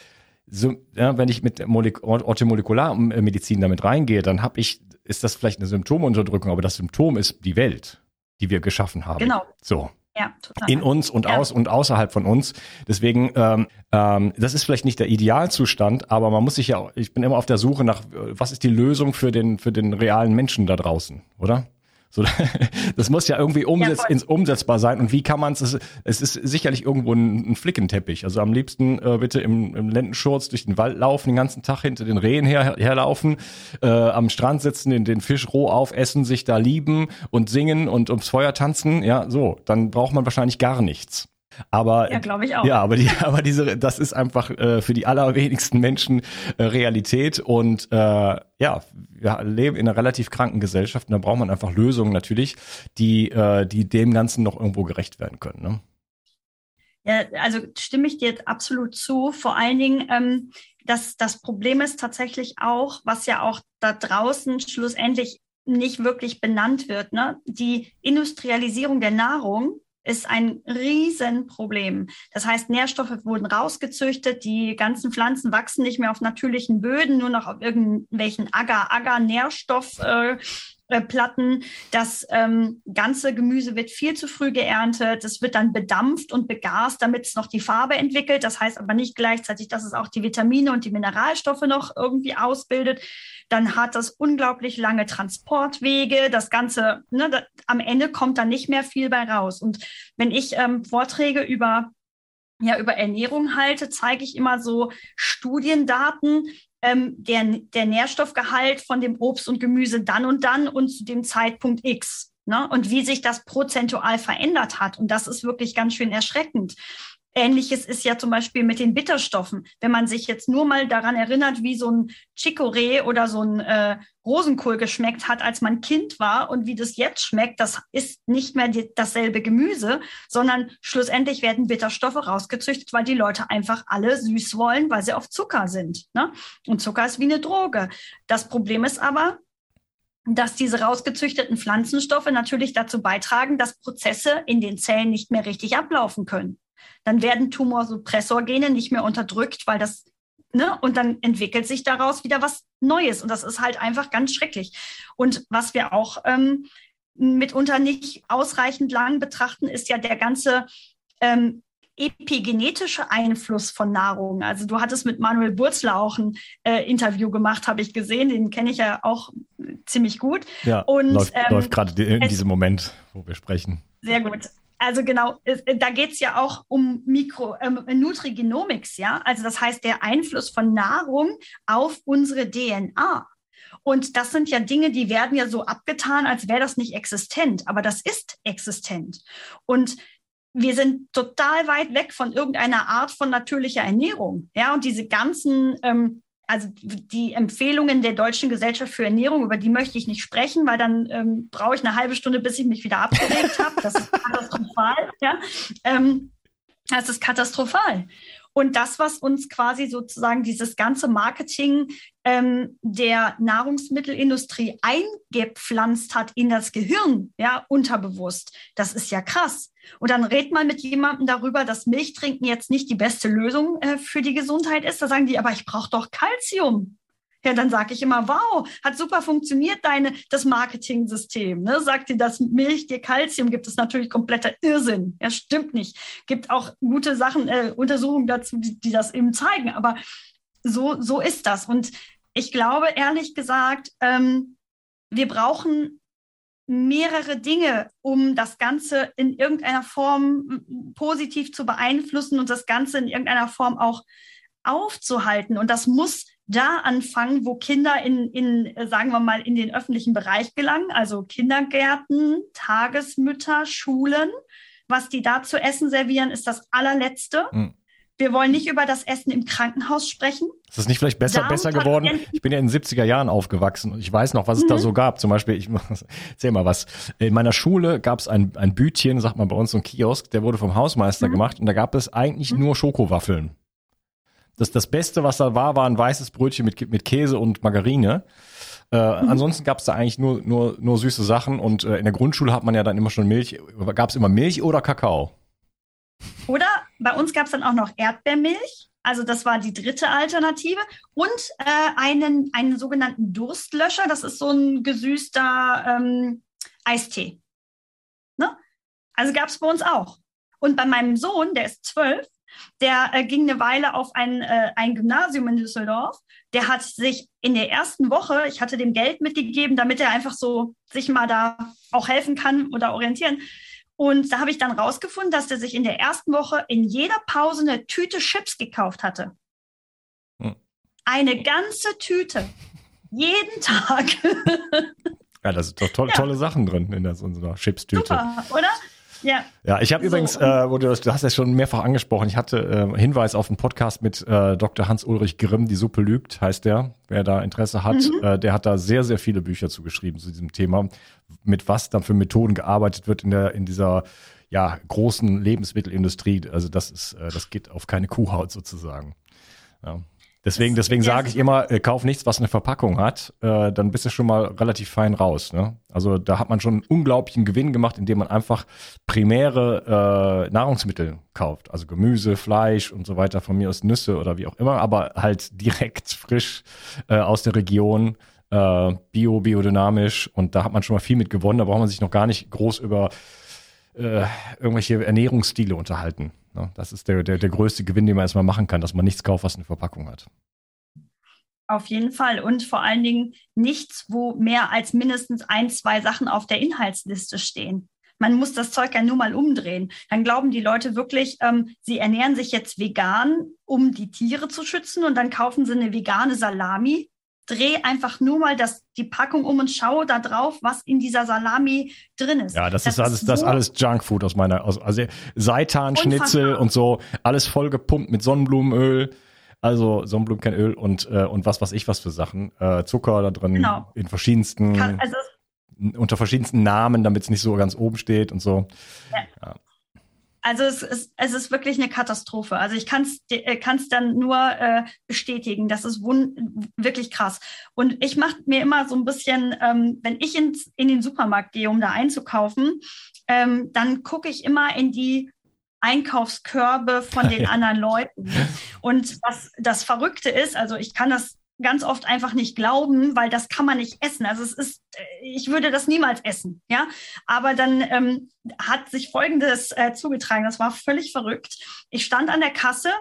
so, ja, wenn ich mit Molek Orthomolekularmedizin damit reingehe, dann habe ich ist das vielleicht eine Symptomunterdrückung, aber das Symptom ist die Welt, die wir geschaffen haben. Genau. So. Ja, total. In uns und ja. aus und außerhalb von uns. Deswegen, ähm, ähm, das ist vielleicht nicht der Idealzustand, aber man muss sich ja, ich bin immer auf der Suche nach, was ist die Lösung für den, für den realen Menschen da draußen, oder? So, das muss ja irgendwie umsetz, ja, ins umsetzbar sein. Und wie kann man es? Es ist sicherlich irgendwo ein, ein Flickenteppich. Also am liebsten äh, bitte im, im Lendenschurz durch den Wald laufen, den ganzen Tag hinter den Rehen her, herlaufen, äh, am Strand sitzen, den, den Fisch roh aufessen, sich da lieben und singen und ums Feuer tanzen. Ja, so, dann braucht man wahrscheinlich gar nichts. Aber ja, glaube ich auch. Ja, aber die, aber diese, das ist einfach äh, für die allerwenigsten Menschen äh, Realität und äh, ja, wir leben in einer relativ kranken Gesellschaft und da braucht man einfach Lösungen natürlich, die, äh, die dem Ganzen noch irgendwo gerecht werden können. Ne? Ja, also stimme ich dir jetzt absolut zu. Vor allen Dingen, ähm, dass das Problem ist tatsächlich auch, was ja auch da draußen schlussendlich nicht wirklich benannt wird, ne? Die Industrialisierung der Nahrung ist ein Riesenproblem. Das heißt, Nährstoffe wurden rausgezüchtet, die ganzen Pflanzen wachsen nicht mehr auf natürlichen Böden, nur noch auf irgendwelchen Agar-Agar-Nährstoff. Äh, äh, Platten. Das ähm, ganze Gemüse wird viel zu früh geerntet. Es wird dann bedampft und begast, damit es noch die Farbe entwickelt. Das heißt aber nicht gleichzeitig, dass es auch die Vitamine und die Mineralstoffe noch irgendwie ausbildet. Dann hat das unglaublich lange Transportwege. Das Ganze, ne, da, am Ende kommt da nicht mehr viel bei raus. Und wenn ich ähm, Vorträge über ja, über Ernährung halte, zeige ich immer so Studiendaten, ähm, der, der Nährstoffgehalt von dem Obst und Gemüse dann und dann und zu dem Zeitpunkt X. Ne? Und wie sich das prozentual verändert hat. Und das ist wirklich ganz schön erschreckend. Ähnliches ist ja zum Beispiel mit den Bitterstoffen. Wenn man sich jetzt nur mal daran erinnert, wie so ein Chicorée oder so ein äh, Rosenkohl geschmeckt hat, als man Kind war und wie das jetzt schmeckt, das ist nicht mehr die, dasselbe Gemüse, sondern schlussendlich werden Bitterstoffe rausgezüchtet, weil die Leute einfach alle süß wollen, weil sie auf Zucker sind. Ne? Und Zucker ist wie eine Droge. Das Problem ist aber, dass diese rausgezüchteten Pflanzenstoffe natürlich dazu beitragen, dass Prozesse in den Zellen nicht mehr richtig ablaufen können dann werden Tumorsuppressorgene nicht mehr unterdrückt, weil das, ne, und dann entwickelt sich daraus wieder was Neues. Und das ist halt einfach ganz schrecklich. Und was wir auch ähm, mitunter nicht ausreichend lang betrachten, ist ja der ganze ähm, epigenetische Einfluss von Nahrung. Also du hattest mit Manuel Burzler auch ein äh, Interview gemacht, habe ich gesehen. Den kenne ich ja auch ziemlich gut. Ja, und läuft, ähm, läuft gerade in diesem Moment, wo wir sprechen. Sehr gut also genau, äh, da geht es ja auch um Mikro, ähm, Nutrigenomics, ja. Also das heißt der Einfluss von Nahrung auf unsere DNA. Und das sind ja Dinge, die werden ja so abgetan, als wäre das nicht existent. Aber das ist existent. Und wir sind total weit weg von irgendeiner Art von natürlicher Ernährung. Ja, und diese ganzen ähm, also die Empfehlungen der Deutschen Gesellschaft für Ernährung, über die möchte ich nicht sprechen, weil dann ähm, brauche ich eine halbe Stunde, bis ich mich wieder abgeregt habe. Das ist katastrophal. Ja? Ähm, das ist katastrophal. Und das, was uns quasi sozusagen dieses ganze Marketing ähm, der Nahrungsmittelindustrie eingepflanzt hat in das Gehirn, ja, unterbewusst, das ist ja krass. Und dann redet man mit jemandem darüber, dass Milchtrinken jetzt nicht die beste Lösung äh, für die Gesundheit ist. Da sagen die, aber ich brauche doch Kalzium. Ja, dann sage ich immer, wow, hat super funktioniert deine, das Marketing-System. Ne? Sagt dir, dass Milch dir Kalzium gibt, ist natürlich kompletter Irrsinn. Ja, stimmt nicht. Gibt auch gute Sachen, äh, Untersuchungen dazu, die, die das eben zeigen. Aber so, so ist das. Und ich glaube, ehrlich gesagt, ähm, wir brauchen mehrere Dinge, um das Ganze in irgendeiner Form positiv zu beeinflussen und das Ganze in irgendeiner Form auch aufzuhalten. Und das muss da anfangen, wo Kinder in, in, sagen wir mal, in den öffentlichen Bereich gelangen, also Kindergärten, Tagesmütter, Schulen. Was die da zu essen servieren, ist das allerletzte. Mhm. Wir wollen nicht über das Essen im Krankenhaus sprechen. Ist das nicht vielleicht besser, besser geworden? Ich bin ja in den 70er Jahren aufgewachsen und ich weiß noch, was es mhm. da so gab. Zum Beispiel, ich erzähl mal was. In meiner Schule gab es ein, ein Bütchen, sagt man bei uns, so ein Kiosk, der wurde vom Hausmeister mhm. gemacht und da gab es eigentlich mhm. nur Schokowaffeln das, das Beste, was da war, war ein weißes Brötchen mit, mit Käse und Margarine. Äh, mhm. Ansonsten gab es da eigentlich nur, nur, nur süße Sachen und äh, in der Grundschule hat man ja dann immer schon Milch. Gab es immer Milch oder Kakao? Oder bei uns gab es dann auch noch Erdbeermilch. Also das war die dritte Alternative. Und äh, einen, einen sogenannten Durstlöscher. Das ist so ein gesüßter ähm, Eistee. Ne? Also gab es bei uns auch. Und bei meinem Sohn, der ist zwölf, der äh, ging eine Weile auf ein, äh, ein Gymnasium in Düsseldorf. Der hat sich in der ersten Woche, ich hatte dem Geld mitgegeben, damit er einfach so sich mal da auch helfen kann oder orientieren. Und da habe ich dann rausgefunden, dass der sich in der ersten Woche in jeder Pause eine Tüte Chips gekauft hatte. Hm. Eine ganze Tüte. Jeden Tag. ja, da sind doch to ja. tolle Sachen drin in, so einer Chips-Tüte. Super, oder? Ja. Ja, ich habe so. übrigens, äh, wo du, du hast ja schon mehrfach angesprochen, ich hatte äh, Hinweis auf einen Podcast mit äh, Dr. Hans-Ulrich Grimm, Die Suppe lügt, heißt der. Wer da Interesse hat, mhm. äh, der hat da sehr, sehr viele Bücher zugeschrieben zu diesem Thema, mit was dann für Methoden gearbeitet wird in der, in dieser ja, großen Lebensmittelindustrie. Also das ist, äh, das geht auf keine Kuhhaut sozusagen. Ja. Deswegen, deswegen sage ich immer, äh, kauf nichts, was eine Verpackung hat, äh, dann bist du schon mal relativ fein raus. Ne? Also da hat man schon einen unglaublichen Gewinn gemacht, indem man einfach primäre äh, Nahrungsmittel kauft. Also Gemüse, Fleisch und so weiter, von mir aus Nüsse oder wie auch immer, aber halt direkt frisch äh, aus der Region. Äh, äh, bio, biodynamisch und da hat man schon mal viel mit gewonnen. Da braucht man sich noch gar nicht groß über äh, irgendwelche Ernährungsstile unterhalten. Ne? Das ist der, der, der größte Gewinn, den man erstmal machen kann, dass man nichts kauft, was eine Verpackung hat. Auf jeden Fall. Und vor allen Dingen nichts, wo mehr als mindestens ein, zwei Sachen auf der Inhaltsliste stehen. Man muss das Zeug ja nur mal umdrehen. Dann glauben die Leute wirklich, ähm, sie ernähren sich jetzt vegan, um die Tiere zu schützen und dann kaufen sie eine vegane Salami. Dreh einfach nur mal das, die Packung um und schaue da drauf, was in dieser Salami drin ist. Ja, das, das ist alles, so das alles Junkfood aus meiner, also, also Seitanschnitzel und so, alles voll gepumpt mit Sonnenblumenöl. Also Sonnenblumenkernöl und, äh, und was weiß ich was für Sachen. Äh, Zucker da drin genau. in verschiedensten, Kann, also, unter verschiedensten Namen, damit es nicht so ganz oben steht und so. Ja. Ja. Also es ist, es ist wirklich eine Katastrophe. Also ich kann es äh, dann nur äh, bestätigen. Das ist wirklich krass. Und ich mache mir immer so ein bisschen, ähm, wenn ich ins, in den Supermarkt gehe, um da einzukaufen, ähm, dann gucke ich immer in die Einkaufskörbe von den anderen Leuten. Und was das Verrückte ist, also ich kann das ganz oft einfach nicht glauben, weil das kann man nicht essen. Also es ist, ich würde das niemals essen, ja. Aber dann ähm, hat sich Folgendes äh, zugetragen. Das war völlig verrückt. Ich stand an der Kasse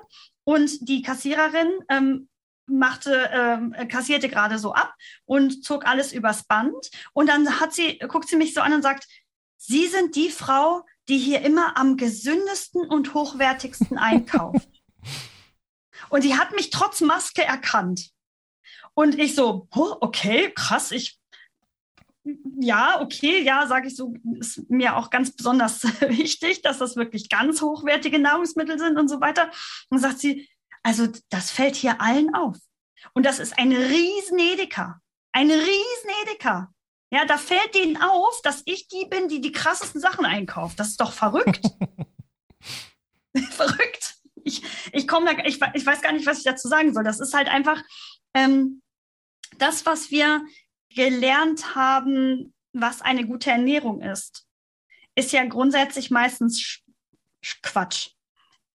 und die Kassiererin ähm, machte, ähm, kassierte gerade so ab und zog alles übers Band. Und dann hat sie, guckt sie mich so an und sagt, Sie sind die Frau, die hier immer am gesündesten und hochwertigsten einkauft. und die hat mich trotz Maske erkannt. Und ich so, oh, okay, krass, ich ja, okay, ja, sage ich so, ist mir auch ganz besonders wichtig, dass das wirklich ganz hochwertige Nahrungsmittel sind und so weiter. Und sagt sie, also das fällt hier allen auf. Und das ist eine riesen Edeka. Eine riesen Edeka. Ja, da fällt denen auf, dass ich die bin, die die krassesten Sachen einkauft. Das ist doch verrückt. verrückt. Ich, ich komme da, ich, ich weiß gar nicht, was ich dazu sagen soll. Das ist halt einfach ähm, das, was wir gelernt haben, was eine gute Ernährung ist, ist ja grundsätzlich meistens Quatsch.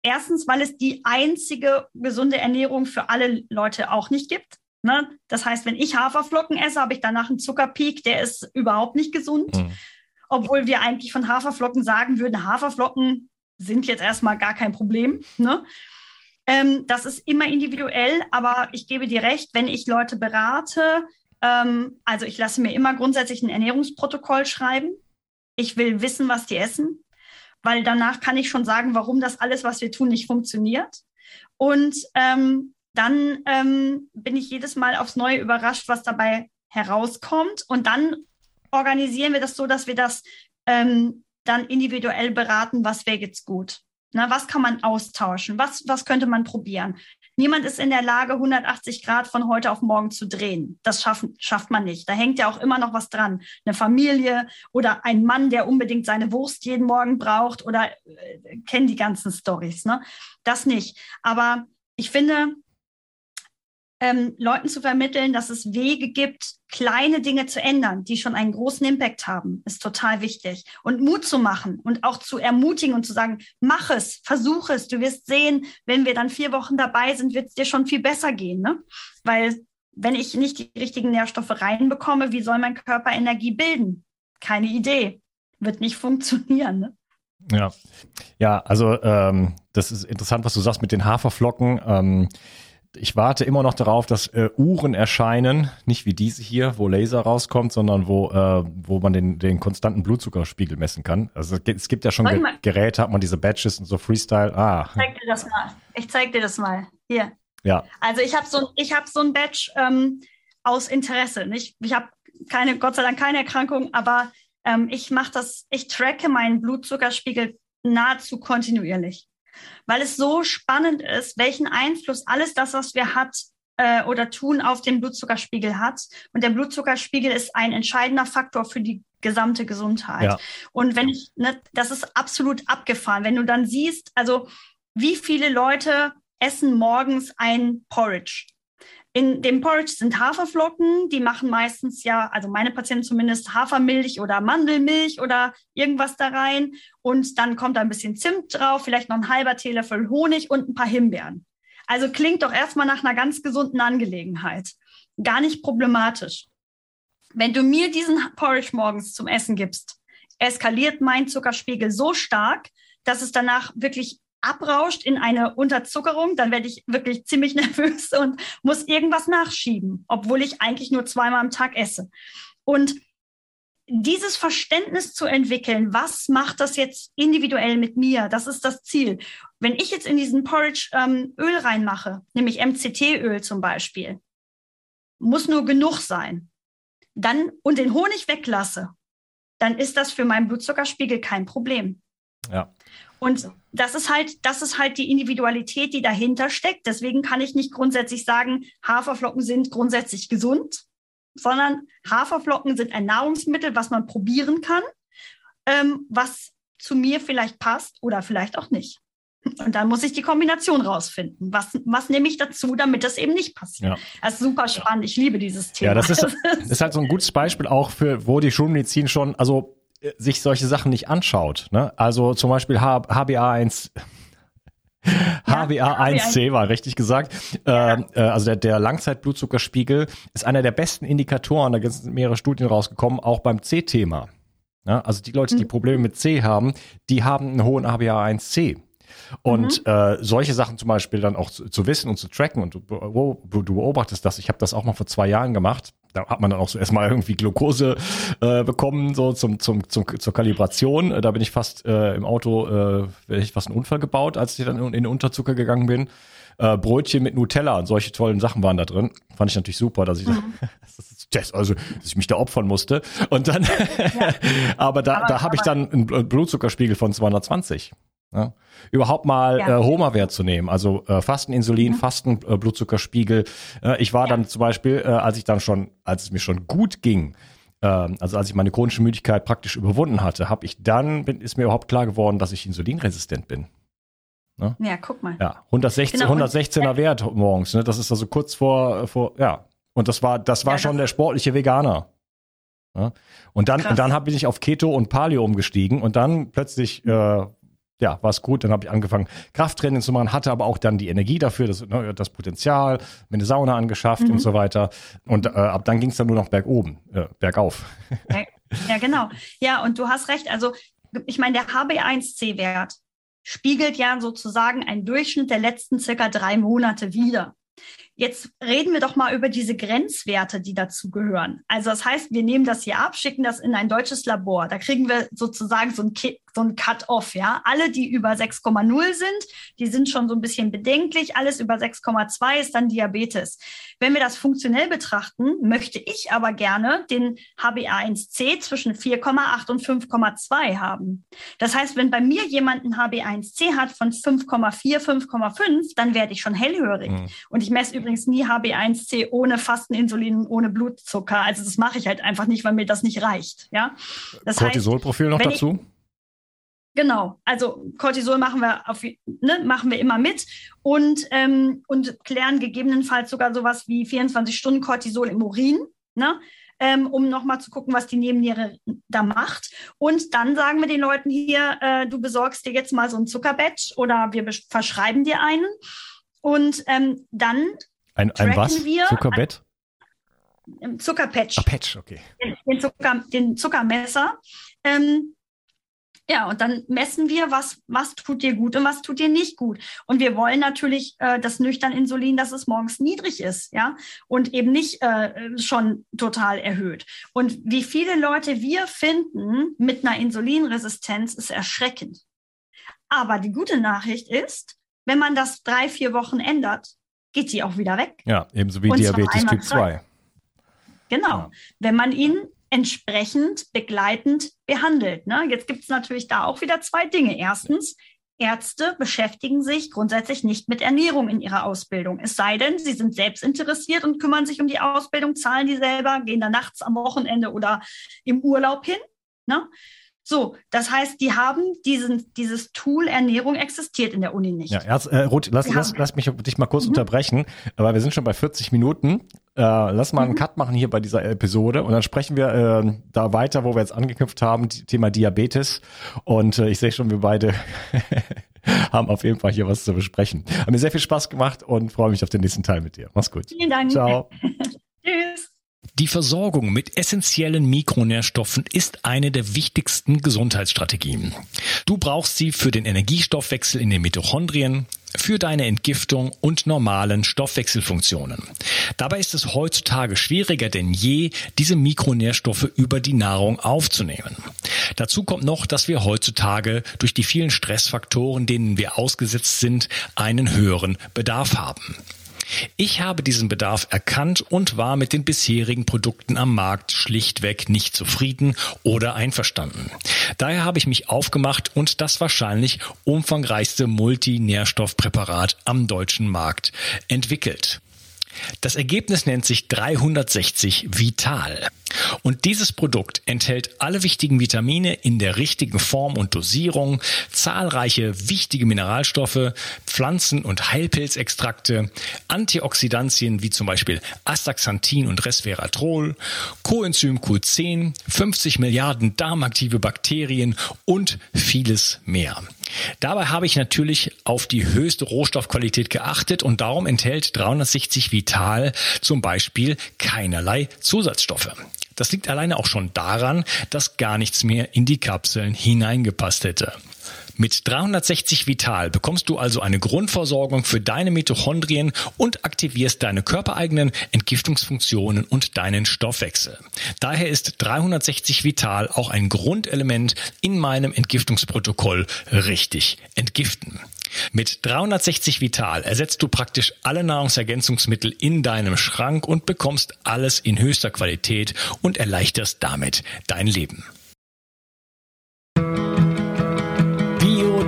Erstens, weil es die einzige gesunde Ernährung für alle Leute auch nicht gibt. Ne? Das heißt, wenn ich Haferflocken esse, habe ich danach einen Zuckerpeak, der ist überhaupt nicht gesund. Mhm. Obwohl wir eigentlich von Haferflocken sagen würden, Haferflocken sind jetzt erstmal gar kein Problem. Ne? Ähm, das ist immer individuell, aber ich gebe dir recht, wenn ich Leute berate, ähm, also ich lasse mir immer grundsätzlich ein Ernährungsprotokoll schreiben. Ich will wissen, was die essen, weil danach kann ich schon sagen, warum das alles, was wir tun, nicht funktioniert. Und ähm, dann ähm, bin ich jedes Mal aufs Neue überrascht, was dabei herauskommt. Und dann organisieren wir das so, dass wir das ähm, dann individuell beraten, was wäre jetzt gut. Na, was kann man austauschen? Was, was könnte man probieren? Niemand ist in der Lage, 180 Grad von heute auf morgen zu drehen. Das schaffen, schafft man nicht. Da hängt ja auch immer noch was dran. Eine Familie oder ein Mann, der unbedingt seine Wurst jeden Morgen braucht oder äh, kennen die ganzen Stories. Ne? Das nicht. Aber ich finde, ähm, Leuten zu vermitteln, dass es Wege gibt, kleine Dinge zu ändern, die schon einen großen Impact haben, ist total wichtig. Und Mut zu machen und auch zu ermutigen und zu sagen, mach es, versuch es. Du wirst sehen, wenn wir dann vier Wochen dabei sind, wird es dir schon viel besser gehen. Ne? Weil wenn ich nicht die richtigen Nährstoffe reinbekomme, wie soll mein Körper Energie bilden? Keine Idee. Wird nicht funktionieren. Ne? Ja, ja, also ähm, das ist interessant, was du sagst mit den Haferflocken. Ähm, ich warte immer noch darauf, dass äh, Uhren erscheinen, nicht wie diese hier, wo Laser rauskommt, sondern wo, äh, wo man den, den konstanten Blutzuckerspiegel messen kann. Also es gibt ja schon Ge Geräte, hat man diese Badges und so Freestyle. Ah. Ich zeig dir das mal. Ich zeig dir das mal. Hier. Ja. Also ich habe so, ich hab so ein Badge ähm, aus Interesse. Nicht? Ich habe keine, Gott sei Dank keine Erkrankung, aber ähm, ich mache das, ich tracke meinen Blutzuckerspiegel nahezu kontinuierlich weil es so spannend ist, welchen Einfluss alles das, was wir hat äh, oder tun, auf den Blutzuckerspiegel hat. Und der Blutzuckerspiegel ist ein entscheidender Faktor für die gesamte Gesundheit. Ja. Und wenn ich, ne, das ist absolut abgefahren, wenn du dann siehst, also wie viele Leute essen morgens ein Porridge. In dem Porridge sind Haferflocken, die machen meistens ja, also meine Patienten zumindest Hafermilch oder Mandelmilch oder irgendwas da rein. Und dann kommt da ein bisschen Zimt drauf, vielleicht noch ein halber Teelöffel Honig und ein paar Himbeeren. Also klingt doch erstmal nach einer ganz gesunden Angelegenheit. Gar nicht problematisch. Wenn du mir diesen Porridge morgens zum Essen gibst, eskaliert mein Zuckerspiegel so stark, dass es danach wirklich abrauscht in eine Unterzuckerung, dann werde ich wirklich ziemlich nervös und muss irgendwas nachschieben, obwohl ich eigentlich nur zweimal am Tag esse. Und dieses Verständnis zu entwickeln, was macht das jetzt individuell mit mir? Das ist das Ziel. Wenn ich jetzt in diesen Porridge ähm, Öl reinmache, nämlich MCT-Öl zum Beispiel, muss nur genug sein, dann und den Honig weglasse, dann ist das für meinen Blutzuckerspiegel kein Problem. Ja. Und das ist halt, das ist halt die Individualität, die dahinter steckt. Deswegen kann ich nicht grundsätzlich sagen, Haferflocken sind grundsätzlich gesund, sondern Haferflocken sind ein Nahrungsmittel, was man probieren kann, ähm, was zu mir vielleicht passt oder vielleicht auch nicht. Und dann muss ich die Kombination rausfinden. Was, was nehme ich dazu, damit das eben nicht passiert? Ja. Das ist super spannend. Ich liebe dieses Thema. Ja, das ist, ist halt so ein gutes Beispiel auch für, wo die Schulmedizin schon, also sich solche Sachen nicht anschaut. Ne? Also zum Beispiel HbA1, HbA1c war richtig gesagt. Ja. Ähm, äh, also der, der Langzeitblutzuckerspiegel ist einer der besten Indikatoren, da sind mehrere Studien rausgekommen, auch beim C-Thema. Ja, also die Leute, die mhm. Probleme mit C haben, die haben einen hohen HbA1c. Und mhm. äh, solche Sachen zum Beispiel dann auch zu, zu wissen und zu tracken und du, du beobachtest das. Ich habe das auch mal vor zwei Jahren gemacht. Da hat man dann auch so erstmal irgendwie Glukose äh, bekommen, so zum, zum, zum, zur Kalibration. Äh, da bin ich fast äh, im Auto, äh, wäre ich fast einen Unfall gebaut, als ich dann in, in den Unterzucker gegangen bin. Äh, Brötchen mit Nutella und solche tollen Sachen waren da drin. Fand ich natürlich super, dass ich mhm. das, also, dass ich mich da opfern musste. Und dann, ja. aber da, aber, da habe ich dann einen Blutzuckerspiegel von 220. Ja. Überhaupt mal ja. äh, Homa-Wert zu nehmen, also äh, Fasteninsulin, mhm. Fasten äh. Äh, ich war ja. dann zum Beispiel, äh, als ich dann schon, als es mir schon gut ging, äh, also als ich meine chronische Müdigkeit praktisch überwunden hatte, habe ich dann, bin, ist mir überhaupt klar geworden, dass ich insulinresistent bin. Ne? Ja, guck mal. Ja, 116, genau. 116er Wert morgens, ne? Das ist also kurz vor, vor, ja. Und das war, das war schon das der sportliche Veganer. Ja? Und dann, Krass. und dann bin ich auf Keto und Paleo umgestiegen und dann plötzlich äh, ja, war es gut. Dann habe ich angefangen, Krafttraining zu machen, hatte aber auch dann die Energie dafür, das, ne, das Potenzial, mir eine Sauna angeschafft mhm. und so weiter. Und äh, ab dann ging es dann nur noch bergoben, äh, bergauf. Ja, genau. Ja, und du hast recht. Also, ich meine, der HB1C-Wert spiegelt ja sozusagen einen Durchschnitt der letzten circa drei Monate wieder. Jetzt reden wir doch mal über diese Grenzwerte, die dazu gehören. Also das heißt, wir nehmen das hier ab, schicken das in ein deutsches Labor. Da kriegen wir sozusagen so ein, so ein Cut-off, ja. Alle, die über 6,0 sind, die sind schon so ein bisschen bedenklich. Alles über 6,2 ist dann Diabetes. Wenn wir das funktionell betrachten, möchte ich aber gerne den HbA1c zwischen 4,8 und 5,2 haben. Das heißt, wenn bei mir jemand ein HbA1c hat von 5,4, 5,5, dann werde ich schon hellhörig. Mhm. Und ich messe übrigens nie HB1C ohne Fasteninsulin, ohne Blutzucker. Also das mache ich halt einfach nicht, weil mir das nicht reicht. Ja. Das Cortisolprofil noch dazu? Ich, Genau, also Cortisol machen wir, auf, ne, machen wir immer mit und, ähm, und klären gegebenenfalls sogar sowas wie 24 Stunden Cortisol im Urin, ne, ähm, um nochmal zu gucken, was die Nebenniere da macht. Und dann sagen wir den Leuten hier, äh, du besorgst dir jetzt mal so ein Zuckerbett oder wir verschreiben dir einen. Und ähm, dann ein, ein was? Wir Zuckerbett? Ein, Zuckerpatch. Ah, Patch, okay. Den, den, Zucker, den Zuckermesser. Ähm, ja, und dann messen wir, was, was tut dir gut und was tut dir nicht gut. Und wir wollen natürlich äh, das nüchtern Insulin, dass es morgens niedrig ist, ja, und eben nicht äh, schon total erhöht. Und wie viele Leute wir finden mit einer Insulinresistenz, ist erschreckend. Aber die gute Nachricht ist, wenn man das drei, vier Wochen ändert, geht sie auch wieder weg. Ja, ebenso wie Und Diabetes Typ 2. Genau. Ja. Wenn man ihn entsprechend begleitend behandelt. Ne? Jetzt gibt es natürlich da auch wieder zwei Dinge. Erstens, Ärzte beschäftigen sich grundsätzlich nicht mit Ernährung in ihrer Ausbildung. Es sei denn, sie sind selbst interessiert und kümmern sich um die Ausbildung, zahlen die selber, gehen da nachts am Wochenende oder im Urlaub hin. Ne? So, das heißt, die haben diesen, dieses Tool Ernährung existiert in der Uni nicht. Ja, äh, Ruth, lass, lass, lass mich dich mal kurz mhm. unterbrechen, weil wir sind schon bei 40 Minuten. Äh, lass mal einen mhm. Cut machen hier bei dieser Episode und dann sprechen wir äh, da weiter, wo wir jetzt angeknüpft haben, Thema Diabetes. Und äh, ich sehe schon, wir beide haben auf jeden Fall hier was zu besprechen. Hat mir sehr viel Spaß gemacht und freue mich auf den nächsten Teil mit dir. Mach's gut. Vielen Dank. Ciao. Tschüss. Die Versorgung mit essentiellen Mikronährstoffen ist eine der wichtigsten Gesundheitsstrategien. Du brauchst sie für den Energiestoffwechsel in den Mitochondrien, für deine Entgiftung und normalen Stoffwechselfunktionen. Dabei ist es heutzutage schwieriger denn je, diese Mikronährstoffe über die Nahrung aufzunehmen. Dazu kommt noch, dass wir heutzutage durch die vielen Stressfaktoren, denen wir ausgesetzt sind, einen höheren Bedarf haben. Ich habe diesen Bedarf erkannt und war mit den bisherigen Produkten am Markt schlichtweg nicht zufrieden oder einverstanden. Daher habe ich mich aufgemacht und das wahrscheinlich umfangreichste Multinährstoffpräparat am deutschen Markt entwickelt. Das Ergebnis nennt sich 360 Vital. Und dieses Produkt enthält alle wichtigen Vitamine in der richtigen Form und Dosierung, zahlreiche wichtige Mineralstoffe, Pflanzen- und Heilpilzextrakte, Antioxidantien wie zum Beispiel Astaxanthin und Resveratrol, Coenzym Q10, 50 Milliarden darmaktive Bakterien und vieles mehr. Dabei habe ich natürlich auf die höchste Rohstoffqualität geachtet und darum enthält 360 Vital zum Beispiel keinerlei Zusatzstoffe. Das liegt alleine auch schon daran, dass gar nichts mehr in die Kapseln hineingepasst hätte. Mit 360 Vital bekommst du also eine Grundversorgung für deine Mitochondrien und aktivierst deine körpereigenen Entgiftungsfunktionen und deinen Stoffwechsel. Daher ist 360 Vital auch ein Grundelement in meinem Entgiftungsprotokoll richtig entgiften. Mit 360 Vital ersetzt du praktisch alle Nahrungsergänzungsmittel in deinem Schrank und bekommst alles in höchster Qualität und erleichterst damit dein Leben.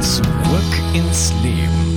Zurück ins Leben.